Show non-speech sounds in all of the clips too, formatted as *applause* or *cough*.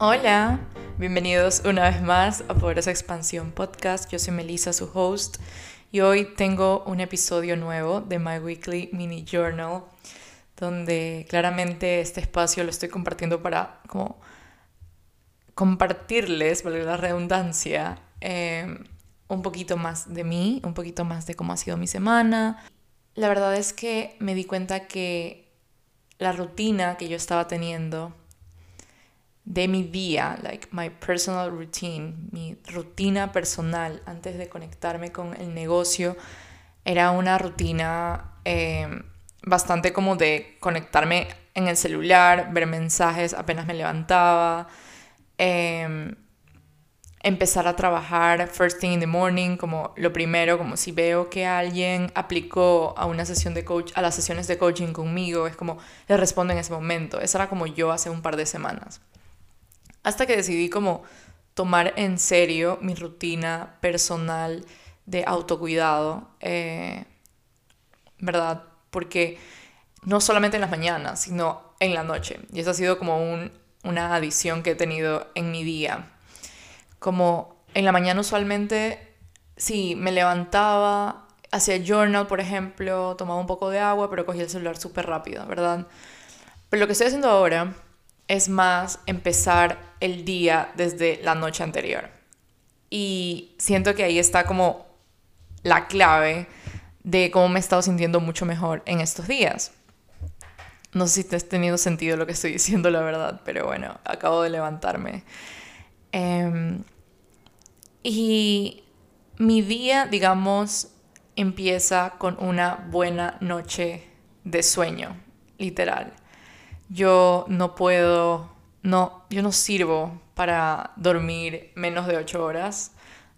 Hola, bienvenidos una vez más a Poderosa Expansión Podcast. Yo soy Melissa, su host, y hoy tengo un episodio nuevo de My Weekly Mini Journal, donde claramente este espacio lo estoy compartiendo para como compartirles, valga la redundancia, eh, un poquito más de mí, un poquito más de cómo ha sido mi semana. La verdad es que me di cuenta que la rutina que yo estaba teniendo de mi día, like my personal routine, mi rutina personal antes de conectarme con el negocio, era una rutina em, bastante como de conectarme en el celular, ver mensajes apenas me levantaba, em, empezar a trabajar first thing in the morning, como lo primero, como si veo que alguien aplicó a una sesión de coach, a las sesiones de coaching conmigo, es como le respondo en ese momento. Esa era como yo hace un par de semanas. Hasta que decidí como tomar en serio mi rutina personal de autocuidado, eh, ¿verdad? Porque no solamente en las mañanas, sino en la noche. Y eso ha sido como una adición que he tenido en mi día. Como en la mañana usualmente, sí, me levantaba, hacía journal, por ejemplo, tomaba un poco de agua, pero cogía el celular súper rápido, ¿verdad? Pero lo que estoy haciendo ahora es más empezar el día desde la noche anterior. Y siento que ahí está como la clave de cómo me he estado sintiendo mucho mejor en estos días. No sé si te has tenido sentido lo que estoy *laughs* diciendo, la verdad, pero bueno, acabo de levantarme. Em, y mi día, digamos, empieza con una buena noche de sueño, literal yo no puedo, no, yo no sirvo para dormir menos de ocho horas.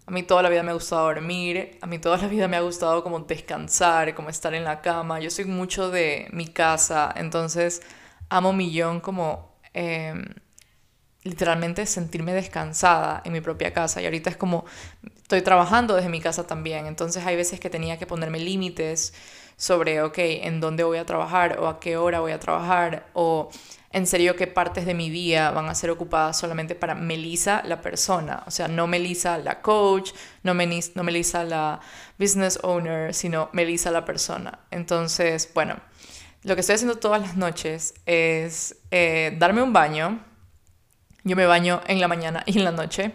A mí toda la vida me ha gustado dormir, a mí toda la vida me ha gustado como descansar, como estar en la cama. Yo soy mucho de mi casa, entonces amo millón como em, literalmente sentirme descansada en mi propia casa. Y ahorita es como estoy trabajando desde mi casa también, entonces hay veces que tenía que ponerme límites sobre, ok, en dónde voy a trabajar o a qué hora voy a trabajar o en serio qué partes de mi día van a ser ocupadas solamente para Melissa la persona, o sea, no Melissa la coach, no, no Melissa la business owner, sino Melissa la persona. Entonces, bueno, lo que estoy haciendo todas las noches es eh, darme un baño. Yo me baño en la mañana y en la noche.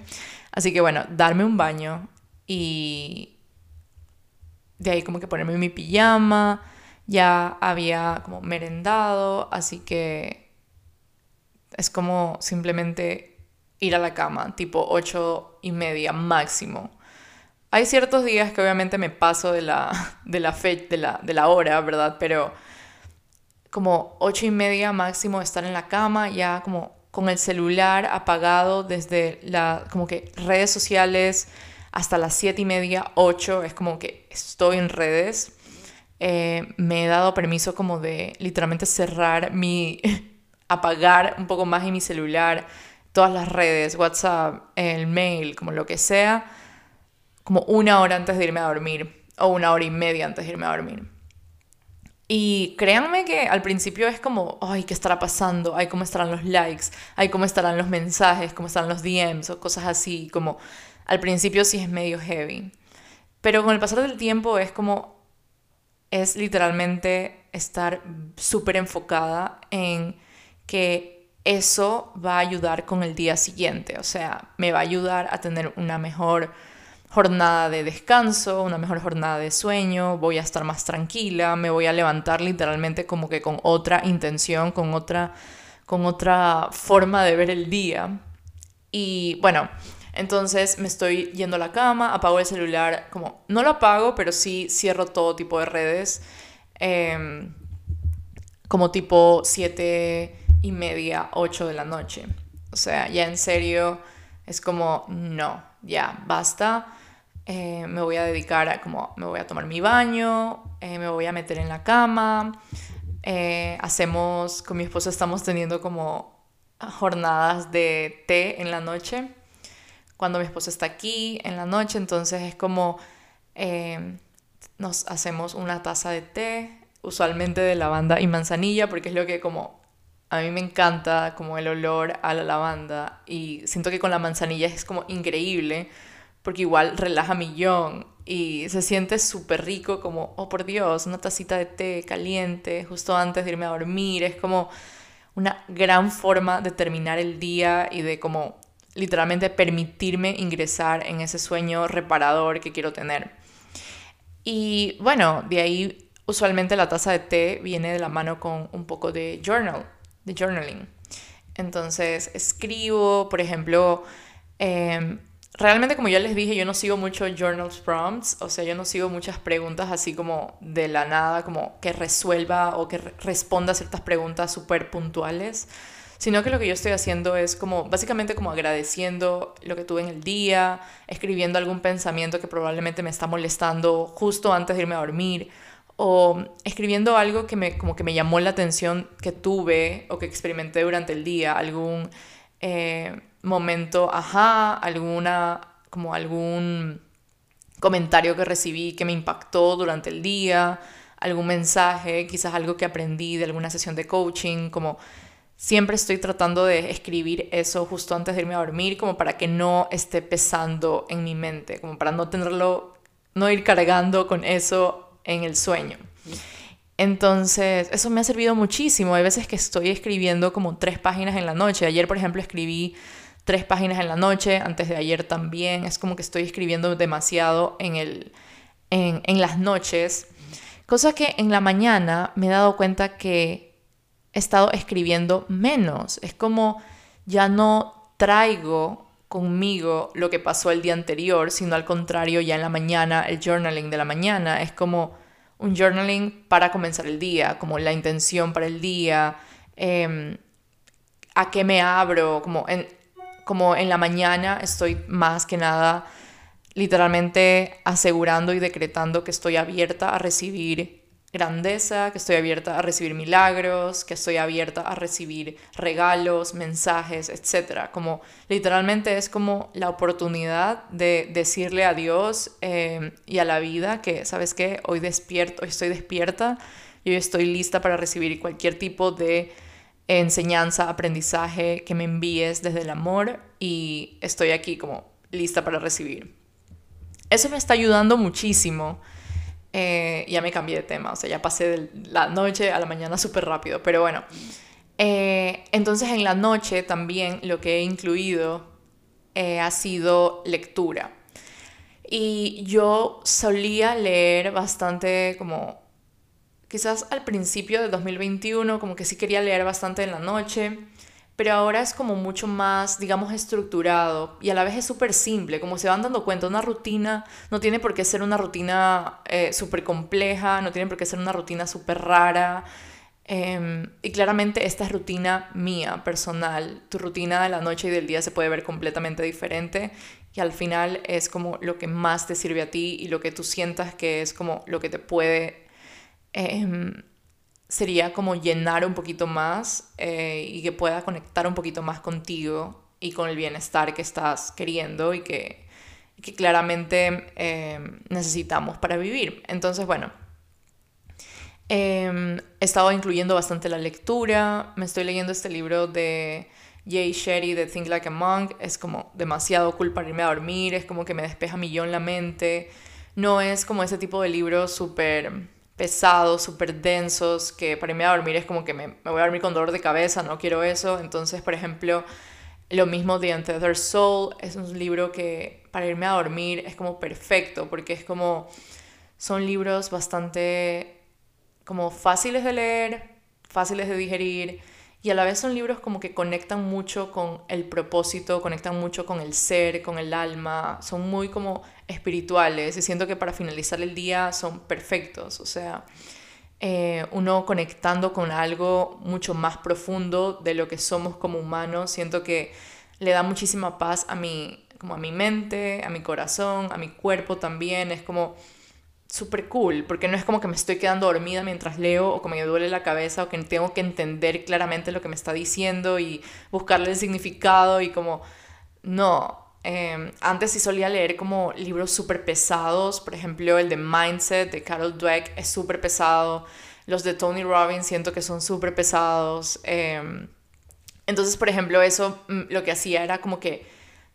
Así que bueno, darme un baño y de ahí como que ponerme mi pijama, ya había como merendado, así que es como simplemente ir a la cama, tipo ocho y media máximo. Hay ciertos días que obviamente me paso de la, *laughs* de la, fe, de la, de la hora, ¿verdad? Pero como ocho y media máximo estar en la cama, ya como con el celular apagado desde la, como que redes sociales, hasta las 7 y media, 8, es como que estoy en redes. Eh, me he dado permiso como de literalmente cerrar mi, *laughs* apagar un poco más en mi celular, todas las redes, WhatsApp, el mail, como lo que sea, como una hora antes de irme a dormir o una hora y media antes de irme a dormir. Y créanme que al principio es como, ay, ¿qué estará pasando? Ay, ¿cómo estarán los likes? Ay, ¿cómo estarán los mensajes? ¿Cómo estarán los DMs? O cosas así, como al principio sí es medio heavy. Pero con el pasar del tiempo es como, es literalmente estar súper enfocada en que eso va a ayudar con el día siguiente. O sea, me va a ayudar a tener una mejor jornada de descanso, una mejor jornada de sueño, voy a estar más tranquila, me voy a levantar literalmente como que con otra intención, con otra, con otra forma de ver el día. Y bueno, entonces me estoy yendo a la cama, apago el celular, como no lo apago, pero sí cierro todo tipo de redes, em, como tipo 7 y media, 8 de la noche. O sea, ya en serio es como, no, ya, basta. Eh, me voy a dedicar a como, me voy a tomar mi baño, eh, me voy a meter en la cama. Eh, hacemos, con mi esposo estamos teniendo como jornadas de té en la noche cuando mi esposo está aquí en la noche, entonces es como nos hacemos una taza de té, usualmente de lavanda y manzanilla, porque es lo que como A mí me encanta como el olor a la lavanda y siento que con la manzanilla es como increíble porque igual relaja millón y se siente súper rico como, oh por Dios, una tacita de té caliente justo antes de irme a dormir. Es como una gran forma de terminar el día y de como literalmente permitirme ingresar en ese sueño reparador que quiero tener. Y bueno, de ahí usualmente la taza de té viene de la mano con un poco de journal, de journaling. Entonces escribo, por ejemplo, em, realmente como ya les dije, yo no sigo mucho journals prompts, o sea, yo no sigo muchas preguntas así como de la nada, como que resuelva o que responda ciertas preguntas súper puntuales, sino que lo que yo estoy haciendo es como básicamente como agradeciendo lo que tuve en el día, escribiendo algún pensamiento que probablemente me está molestando justo antes de irme a dormir o escribiendo algo que me como que me llamó la atención que tuve o que experimenté durante el día, algún eh, momento, ajá, alguna, como algún comentario que recibí que me impactó durante el día, algún mensaje, quizás algo que aprendí de alguna sesión de coaching, como siempre estoy tratando de escribir eso justo antes de irme a dormir, como para que no esté pesando en mi mente, como para no tenerlo, no ir cargando con eso en el sueño. Entonces, eso me ha servido muchísimo. Hay veces que estoy escribiendo como tres páginas en la noche. Ayer, por ejemplo, escribí tres páginas en la noche, antes de ayer también. Es como que estoy escribiendo demasiado en, el, en, en las noches. Cosa que en la mañana me he dado cuenta que he estado escribiendo menos. Es como ya no traigo conmigo lo que pasó el día anterior, sino al contrario, ya en la mañana, el journaling de la mañana. Es como un journaling para comenzar el día, como la intención para el día, em, a qué me abro, como en, como en la mañana estoy más que nada literalmente asegurando y decretando que estoy abierta a recibir grandeza, que estoy abierta a recibir milagros, que estoy abierta a recibir regalos, mensajes, etc. Como literalmente es como la oportunidad de decirle a Dios eh, y a la vida que, ¿sabes qué? Hoy despierto, hoy estoy despierta y hoy estoy lista para recibir cualquier tipo de enseñanza, aprendizaje que me envíes desde el amor y estoy aquí como lista para recibir. Eso me está ayudando muchísimo eh, ya me cambié de tema, o sea, ya pasé de la noche a la mañana súper rápido, pero bueno. Eh, entonces en la noche también lo que he incluido eh, ha sido lectura. Y yo solía leer bastante como, quizás al principio de 2021, como que sí quería leer bastante en la noche pero ahora es como mucho más, digamos, estructurado y a la vez es súper simple, como se van dando cuenta, una rutina no tiene por qué ser una rutina eh, súper compleja, no tiene por qué ser una rutina súper rara. Em, y claramente esta es rutina mía, personal. Tu rutina de la noche y del día se puede ver completamente diferente y al final es como lo que más te sirve a ti y lo que tú sientas que es como lo que te puede... Em, sería como llenar un poquito más eh, y que pueda conectar un poquito más contigo y con el bienestar que estás queriendo y que, que claramente eh, necesitamos para vivir. Entonces, bueno, em, he estado incluyendo bastante la lectura, me estoy leyendo este libro de Jay Sherry de Think Like a Monk, es como demasiado cool para irme a dormir, es como que me despeja millón la mente, no es como ese tipo de libro súper pesados, súper densos, que para irme a dormir es como que me, voy a dormir con dolor de cabeza, no quiero eso. Entonces, por ejemplo, lo mismo de Untethered Soul es un libro que para irme a dormir es como perfecto, porque es como, son libros bastante como fáciles de leer, fáciles de digerir, y a la vez son libros como que conectan mucho con el propósito, conectan mucho con el ser, con el alma, son muy como espirituales y siento que para finalizar el día son perfectos, o sea, eh, uno conectando con algo mucho más profundo de lo que somos como humanos, siento que le da muchísima paz a mi, como a mi mente, a mi corazón, a mi cuerpo también, es como súper cool, porque no es como que me estoy quedando dormida mientras leo o que me duele la cabeza o que tengo que entender claramente lo que me está diciendo y buscarle el significado y como, no. Em, antes sí solía leer como libros súper pesados, por ejemplo el de Mindset de Carol Dweck es súper pesado, Los de Tony Robbins siento que son súper pesados. Em, entonces, por ejemplo, eso mm, lo que hacía era como que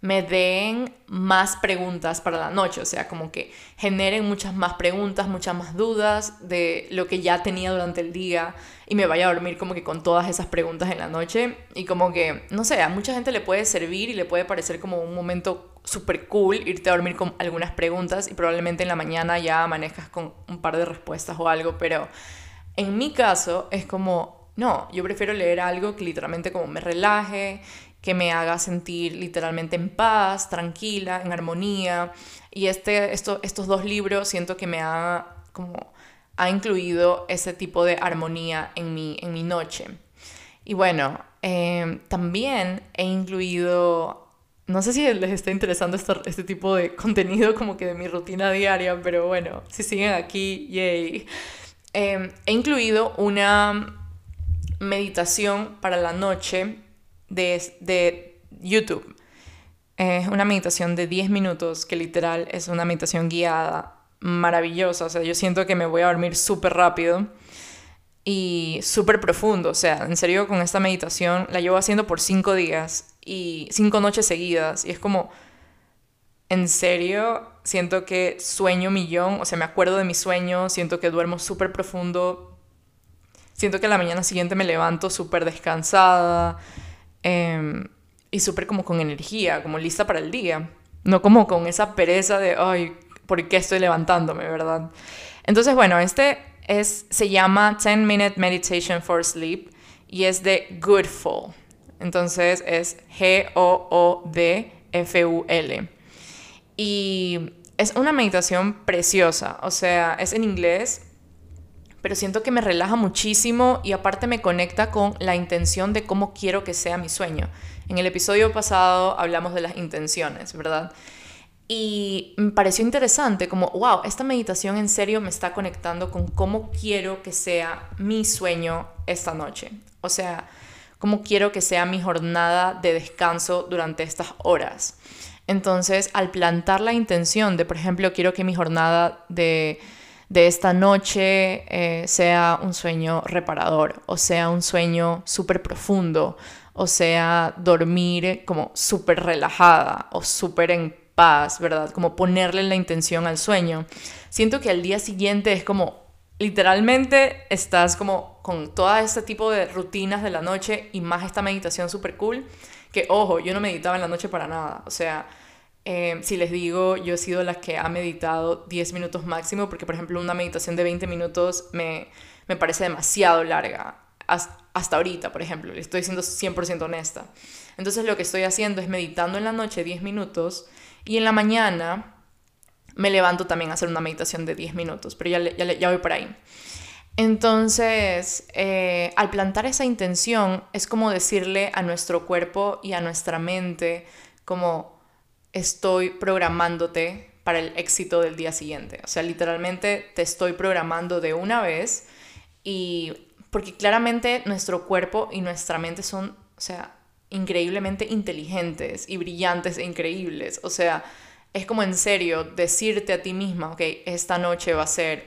me den más preguntas para la noche, o sea, como que generen muchas más preguntas, muchas más dudas de lo que ya tenía durante el día y me vaya a dormir como que con todas esas preguntas en la noche y como que, no sé, a mucha gente le puede servir y le puede parecer como un momento súper cool irte a dormir con algunas preguntas y probablemente en la mañana ya amanezcas con un par de respuestas o algo, pero en mi caso es como, no, yo prefiero leer algo que literalmente como me relaje, que me haga sentir literalmente en paz, tranquila, en armonía. Y este, esto, estos dos libros siento que me ha, como, ha incluido ese tipo de armonía en mi, en mi noche. Y bueno, em, también he incluido, no sé si les está interesando este, este, tipo de *laughs* contenido como que de mi rutina diaria, pero bueno, si siguen aquí, yay. Em, he incluido una meditación para la noche de, YouTube. Es una meditación de 10 minutos que literal es una meditación guiada maravillosa. O sea, yo siento que me voy a dormir súper rápido y súper profundo. O sea, en serio, con esta meditación la llevo haciendo por 5 días y 5 noches seguidas. Y es como, en serio, siento que sueño millón. O sea, me acuerdo de mi sueño, siento que duermo súper profundo. Siento que la mañana siguiente me levanto súper descansada. Em, y súper como con energía, como lista para el día. No como con esa pereza de, ay, ¿por qué estoy levantándome, verdad? Entonces, bueno, este es, se llama 10 Minute Meditation for Sleep y es de Goodful. Entonces es G-O-O-D-F-U-L. Y es una meditación preciosa, o sea, es en inglés pero siento que me relaja muchísimo y aparte me conecta con la intención de cómo quiero que sea mi sueño. En el episodio pasado hablamos de las intenciones, ¿verdad? Y me pareció interesante, como, wow, esta meditación en serio me está conectando con cómo quiero que sea mi sueño esta noche. O sea, cómo quiero que sea mi jornada de descanso durante estas horas. Entonces, al plantar la intención de, por ejemplo, quiero que mi jornada de de esta noche eh, sea un sueño reparador, o sea un sueño súper profundo, o sea dormir como súper relajada o súper en paz, ¿verdad? Como ponerle la intención al sueño. Siento que al día siguiente es como, literalmente estás como con todo este tipo de rutinas de la noche y más esta meditación súper cool, que ojo, yo no meditaba en la noche para nada, o sea Em, si les digo, yo he sido la que ha meditado 10 minutos máximo, porque por ejemplo una meditación de 20 minutos me, me parece demasiado larga. Hasta ahorita, por ejemplo, estoy siendo 100% honesta. Entonces lo que estoy haciendo es meditando en la noche 10 minutos y en la mañana me levanto también a hacer una meditación de 10 minutos, pero ya, ya, ya voy por ahí. Entonces, eh, al plantar esa intención es como decirle a nuestro cuerpo y a nuestra mente como estoy programándote para el éxito del día siguiente. O sea, literalmente te estoy programando de una vez y porque claramente nuestro cuerpo y nuestra mente son, o sea, increíblemente inteligentes y brillantes e increíbles. O sea, es como en serio decirte a ti misma, ok, esta noche va a ser,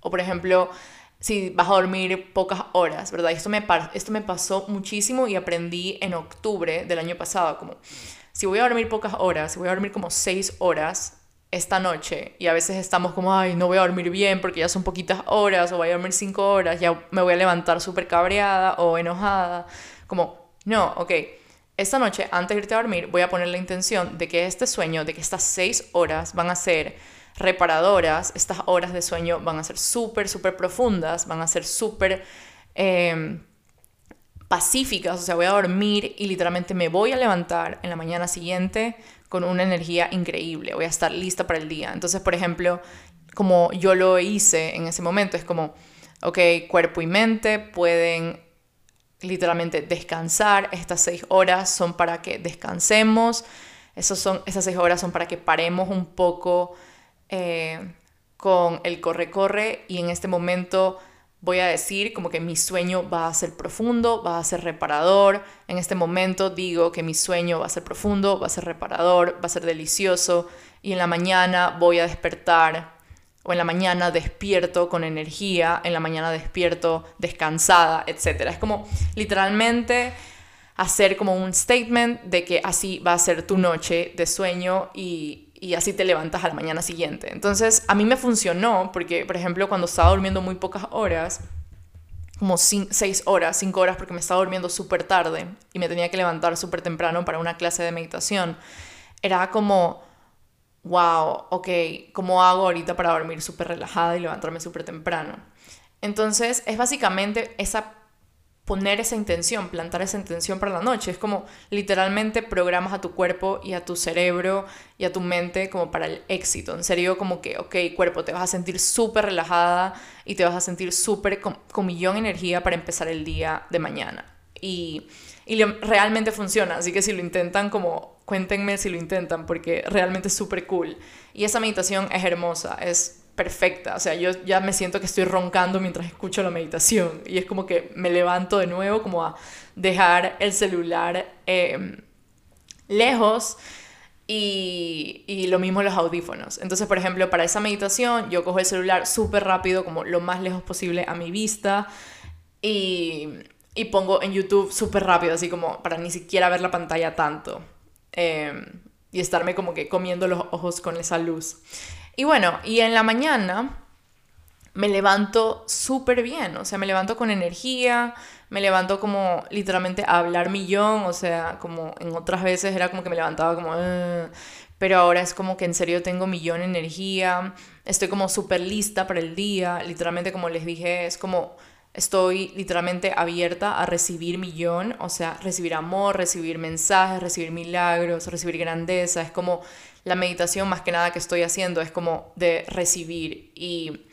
o por ejemplo, si vas a dormir pocas horas, ¿verdad? esto me, esto me pasó muchísimo y aprendí en octubre del año pasado, como si voy a dormir pocas horas, si voy a dormir como seis horas esta noche y a veces estamos como, ay, no voy a dormir bien porque ya son poquitas horas o voy a dormir cinco horas, ya me voy a levantar súper cabreada o enojada, como, no, ok, esta noche antes de irte a dormir voy a poner la intención de que este sueño, de que estas seis horas van a ser reparadoras, estas horas de sueño van a ser súper, súper profundas, van a ser súper... Eh, pacíficas, o sea, voy a dormir y literalmente me voy a levantar en la mañana siguiente con una energía increíble, voy a estar lista para el día. Entonces, por ejemplo, como yo lo hice en ese momento, es como, ok, cuerpo y mente pueden literalmente descansar, estas seis horas son para que descansemos, Esos son, esas seis horas son para que paremos un poco eh, con el corre-corre y en este momento voy a decir como que mi sueño va a ser profundo, va a ser reparador. En este momento digo que mi sueño va a ser profundo, va a ser reparador, va a ser delicioso. Y en la mañana voy a despertar, o en la mañana despierto con energía, en la mañana despierto descansada, etc. Es como literalmente hacer como un statement de que así va a ser tu noche de sueño y, y así te levantas a la mañana siguiente. Entonces, a mí me funcionó porque, por ejemplo, cuando estaba durmiendo muy pocas horas, como seis horas, cinco horas, porque me estaba durmiendo súper tarde y me tenía que levantar súper temprano para una clase de meditación, era como, wow, ok, ¿cómo hago ahorita para dormir súper relajada y levantarme súper temprano? Entonces, es básicamente esa poner esa intención, plantar esa intención para la noche. Es como literalmente programas a tu cuerpo y a tu cerebro y a tu mente como para el éxito. En serio, como que, ok, cuerpo, te vas a sentir súper relajada y te vas a sentir súper con, millón de energía para empezar el día de mañana. Y, y realmente funciona, así que si lo intentan, como cuéntenme si lo intentan, porque realmente es súper cool. Y esa meditación es hermosa, es perfecta. O sea, yo ya me siento que estoy roncando mientras escucho la meditación. Y es como que me levanto de nuevo, como a dejar el celular em, lejos. Y, y, lo mismo los audífonos. Entonces, por ejemplo, para esa meditación yo cojo el celular súper rápido, como lo más lejos posible a mi vista. Y, y pongo en YouTube súper rápido, así como para ni siquiera ver la pantalla tanto. Em, y estarme como que comiendo los ojos con esa luz. Y bueno, y en la mañana me levanto súper bien, o sea, me levanto con energía, me levanto como literalmente a hablar millón, o sea, como en otras veces era como que me levantaba como... pero ahora es como que en serio tengo millón de energía, estoy como súper lista para el día, literalmente como les dije, es como estoy literalmente abierta a recibir millón, o sea, recibir amor, recibir mensajes, recibir milagros, recibir grandeza, es como la meditación más que nada que estoy haciendo es como de recibir y,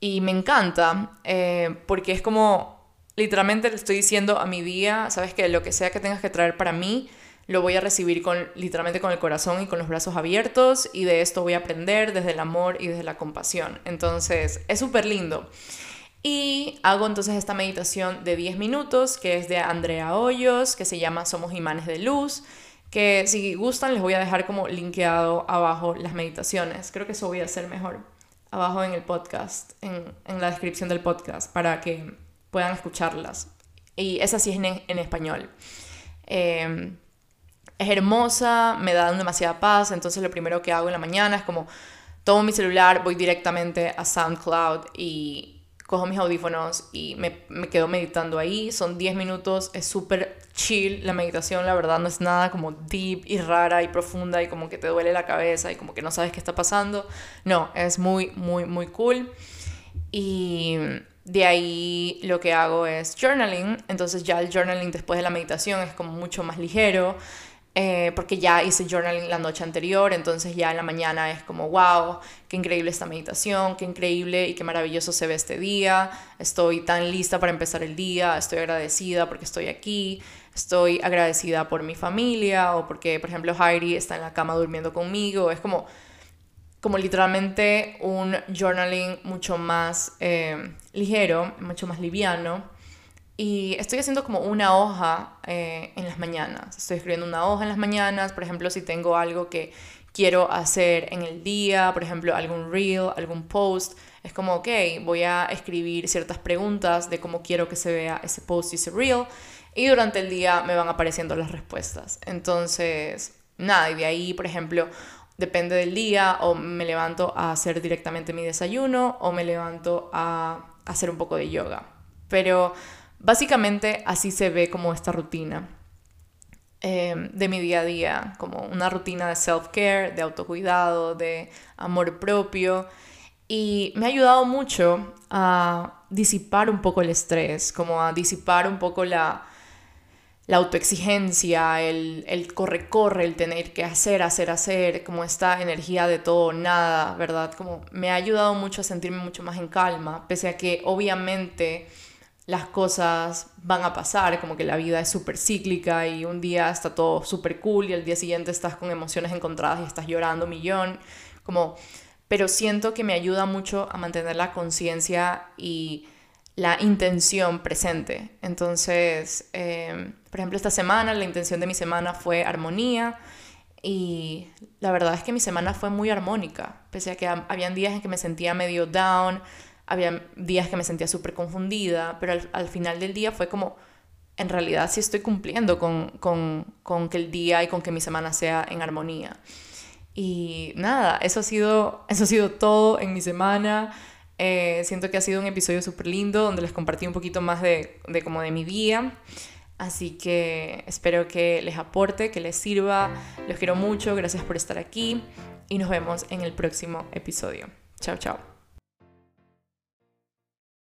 y me encanta eh, porque es como literalmente le estoy diciendo a mi día, sabes que lo que sea que tengas que traer para mí, lo voy a recibir con literalmente con el corazón y con los brazos abiertos y de esto voy a aprender desde el amor y desde la compasión. Entonces, es súper lindo. Y hago entonces esta meditación de 10 minutos que es de Andrea Hoyos, que se llama Somos imanes de luz que si gustan les voy a dejar como linkeado abajo las meditaciones. Creo que eso voy a hacer mejor. Abajo en el podcast, en, la descripción del podcast, para que puedan escucharlas. Y esa sí es en, español. Em, es hermosa, me da demasiada paz, entonces lo primero que hago en la mañana es como tomo mi celular, voy directamente a SoundCloud y cojo mis audífonos y me, me quedo meditando ahí. Son 10 minutos, es súper chill la meditación, la verdad no es nada como deep y rara y profunda y como que te duele la cabeza y como que no sabes qué está pasando. No, es muy, muy, muy cool. Y de ahí lo que hago es journaling, entonces ya el journaling después de la meditación es como mucho más ligero. Eh, porque ya hice journaling la noche anterior, entonces ya en la mañana es como, wow, qué increíble esta meditación, qué increíble y qué maravilloso se ve este día, estoy tan lista para empezar el día, estoy agradecida porque estoy aquí, estoy agradecida por mi familia o porque, por ejemplo, Heidi está en la cama durmiendo conmigo, es como, como literalmente un journaling mucho más eh, ligero, mucho más liviano y estoy haciendo como una hoja eh, en las mañanas. Estoy escribiendo una hoja en las mañanas, por ejemplo, si tengo algo que quiero hacer en el día, por ejemplo, algún reel, algún post, es como, ok, voy a escribir ciertas preguntas de cómo quiero que se vea ese post y ese reel, y durante el día me van apareciendo las respuestas. Entonces, nada, y de ahí, por ejemplo, depende del día, o me levanto a hacer directamente mi desayuno, o me levanto a hacer un poco de yoga. Pero Básicamente así se ve como esta rutina em, de mi día a día, como una rutina de self-care, de autocuidado, de amor propio. Y me ha ayudado mucho a disipar un poco el estrés, como a disipar un poco la, la autoexigencia, el, el corre-corre, el tener que hacer, hacer, hacer, como esta energía de todo, nada, ¿verdad? Como me ha ayudado mucho a sentirme mucho más en calma, pese a que obviamente las cosas van a pasar, como que la vida es súper cíclica y un día está todo súper cool y al día siguiente estás con emociones encontradas y estás llorando millón, como, pero siento que me ayuda mucho a mantener la conciencia y la intención presente. Entonces, em, por ejemplo, esta semana, la intención de mi semana fue armonía Y la verdad es que mi semana fue muy armónica, pese a que habían días en que me sentía medio down, había días que me sentía súper confundida, pero al, final del día fue como, en realidad sí estoy cumpliendo con, con, con, que el día y con que mi semana sea en armonía. Y nada, eso ha sido, eso ha sido todo en mi semana. Eh, siento que ha sido un episodio súper lindo donde les compartí un poquito más de, de como de mi día. Así que espero que les aporte, que les sirva. Los quiero mucho, gracias por estar aquí y nos vemos en el próximo episodio. Chao, chao.